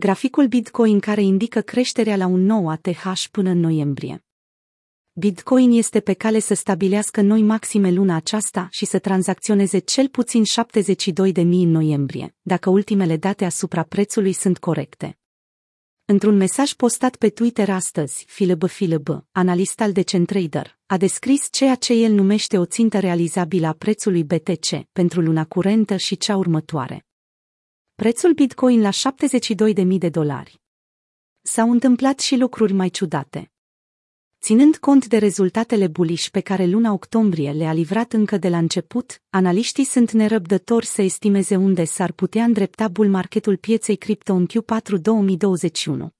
Graficul Bitcoin care indică creșterea la un nou ATH până în noiembrie. Bitcoin este pe cale să stabilească noi maxime luna aceasta și să tranzacționeze cel puțin 72.000 în noiembrie, dacă ultimele date asupra prețului sunt corecte. Într-un mesaj postat pe Twitter astăzi, Philip Philip, analist al Decentrader, a descris ceea ce el numește o țintă realizabilă a prețului BTC pentru luna curentă și cea următoare. Prețul Bitcoin la 72.000 de dolari. S-au întâmplat și lucruri mai ciudate. Ținând cont de rezultatele buliși pe care luna octombrie le-a livrat încă de la început, analiștii sunt nerăbdători să estimeze unde s-ar putea îndrepta bull marketul pieței cripto în Q4 2021.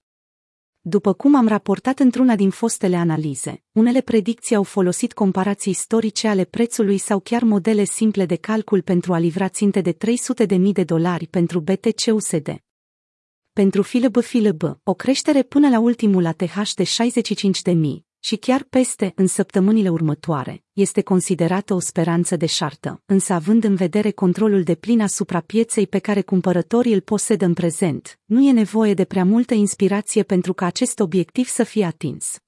După cum am raportat într-una din fostele analize, unele predicții au folosit comparații istorice ale prețului sau chiar modele simple de calcul pentru a livra ținte de 300.000 de dolari pentru BTC-USD. Pentru FILB FILB, o creștere până la ultimul ATH de 65.000, și chiar peste în săptămânile următoare, este considerată o speranță de șartă, însă având în vedere controlul de plin asupra pieței pe care cumpărătorii îl posedă în prezent, nu e nevoie de prea multă inspirație pentru ca acest obiectiv să fie atins.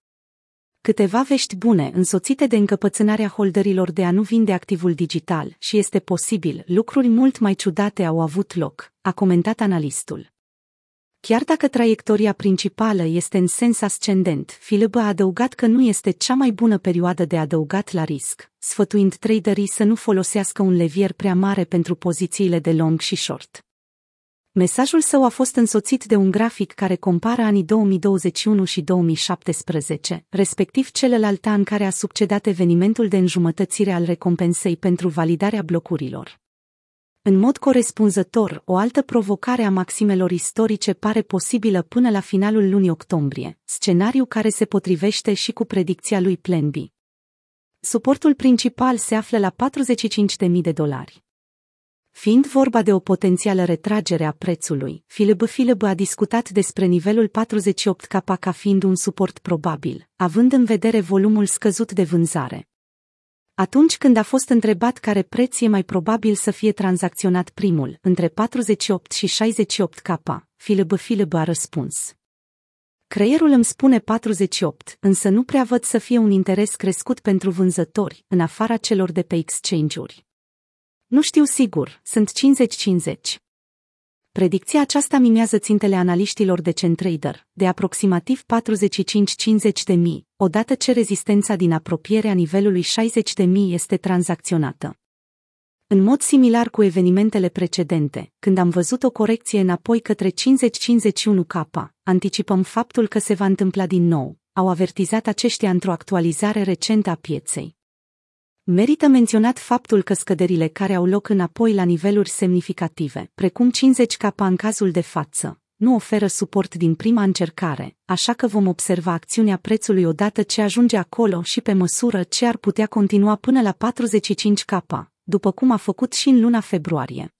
Câteva vești bune însoțite de încăpățânarea holderilor de a nu vinde activul digital și este posibil, lucruri mult mai ciudate au avut loc, a comentat analistul. Chiar dacă traiectoria principală este în sens ascendent, Philip a adăugat că nu este cea mai bună perioadă de adăugat la risc, sfătuind traderii să nu folosească un levier prea mare pentru pozițiile de long și short. Mesajul său a fost însoțit de un grafic care compară anii 2021 și 2017, respectiv celălalt an care a succedat evenimentul de înjumătățire al recompensei pentru validarea blocurilor. În mod corespunzător, o altă provocare a maximelor istorice pare posibilă până la finalul lunii octombrie, scenariu care se potrivește și cu predicția lui Plan B. Suportul principal se află la 45.000 de dolari. Fiind vorba de o potențială retragere a prețului, Philip Philip a discutat despre nivelul 48K ca fiind un suport probabil, având în vedere volumul scăzut de vânzare. Atunci când a fost întrebat care preț e mai probabil să fie tranzacționat primul, între 48 și 68 K, Philip Philip a răspuns. Creierul îmi spune 48, însă nu prea văd să fie un interes crescut pentru vânzători, în afara celor de pe exchange-uri. Nu știu sigur, sunt 50-50. Predicția aceasta mimează țintele analiștilor de Centrader, de aproximativ 45-50 de mii, odată ce rezistența din apropierea nivelului 60 de mii este tranzacționată. În mod similar cu evenimentele precedente, când am văzut o corecție înapoi către 50-51K, anticipăm faptul că se va întâmpla din nou, au avertizat aceștia într-o actualizare recentă a pieței. Merită menționat faptul că scăderile care au loc înapoi la niveluri semnificative, precum 50 k în cazul de față, nu oferă suport din prima încercare, așa că vom observa acțiunea prețului odată ce ajunge acolo și pe măsură ce ar putea continua până la 45 k, după cum a făcut și în luna februarie.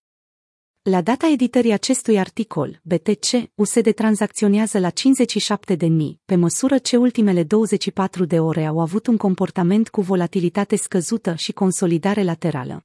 La data editării acestui articol, BTC USD tranzacționează la 57 de mii, pe măsură ce ultimele 24 de ore au avut un comportament cu volatilitate scăzută și consolidare laterală.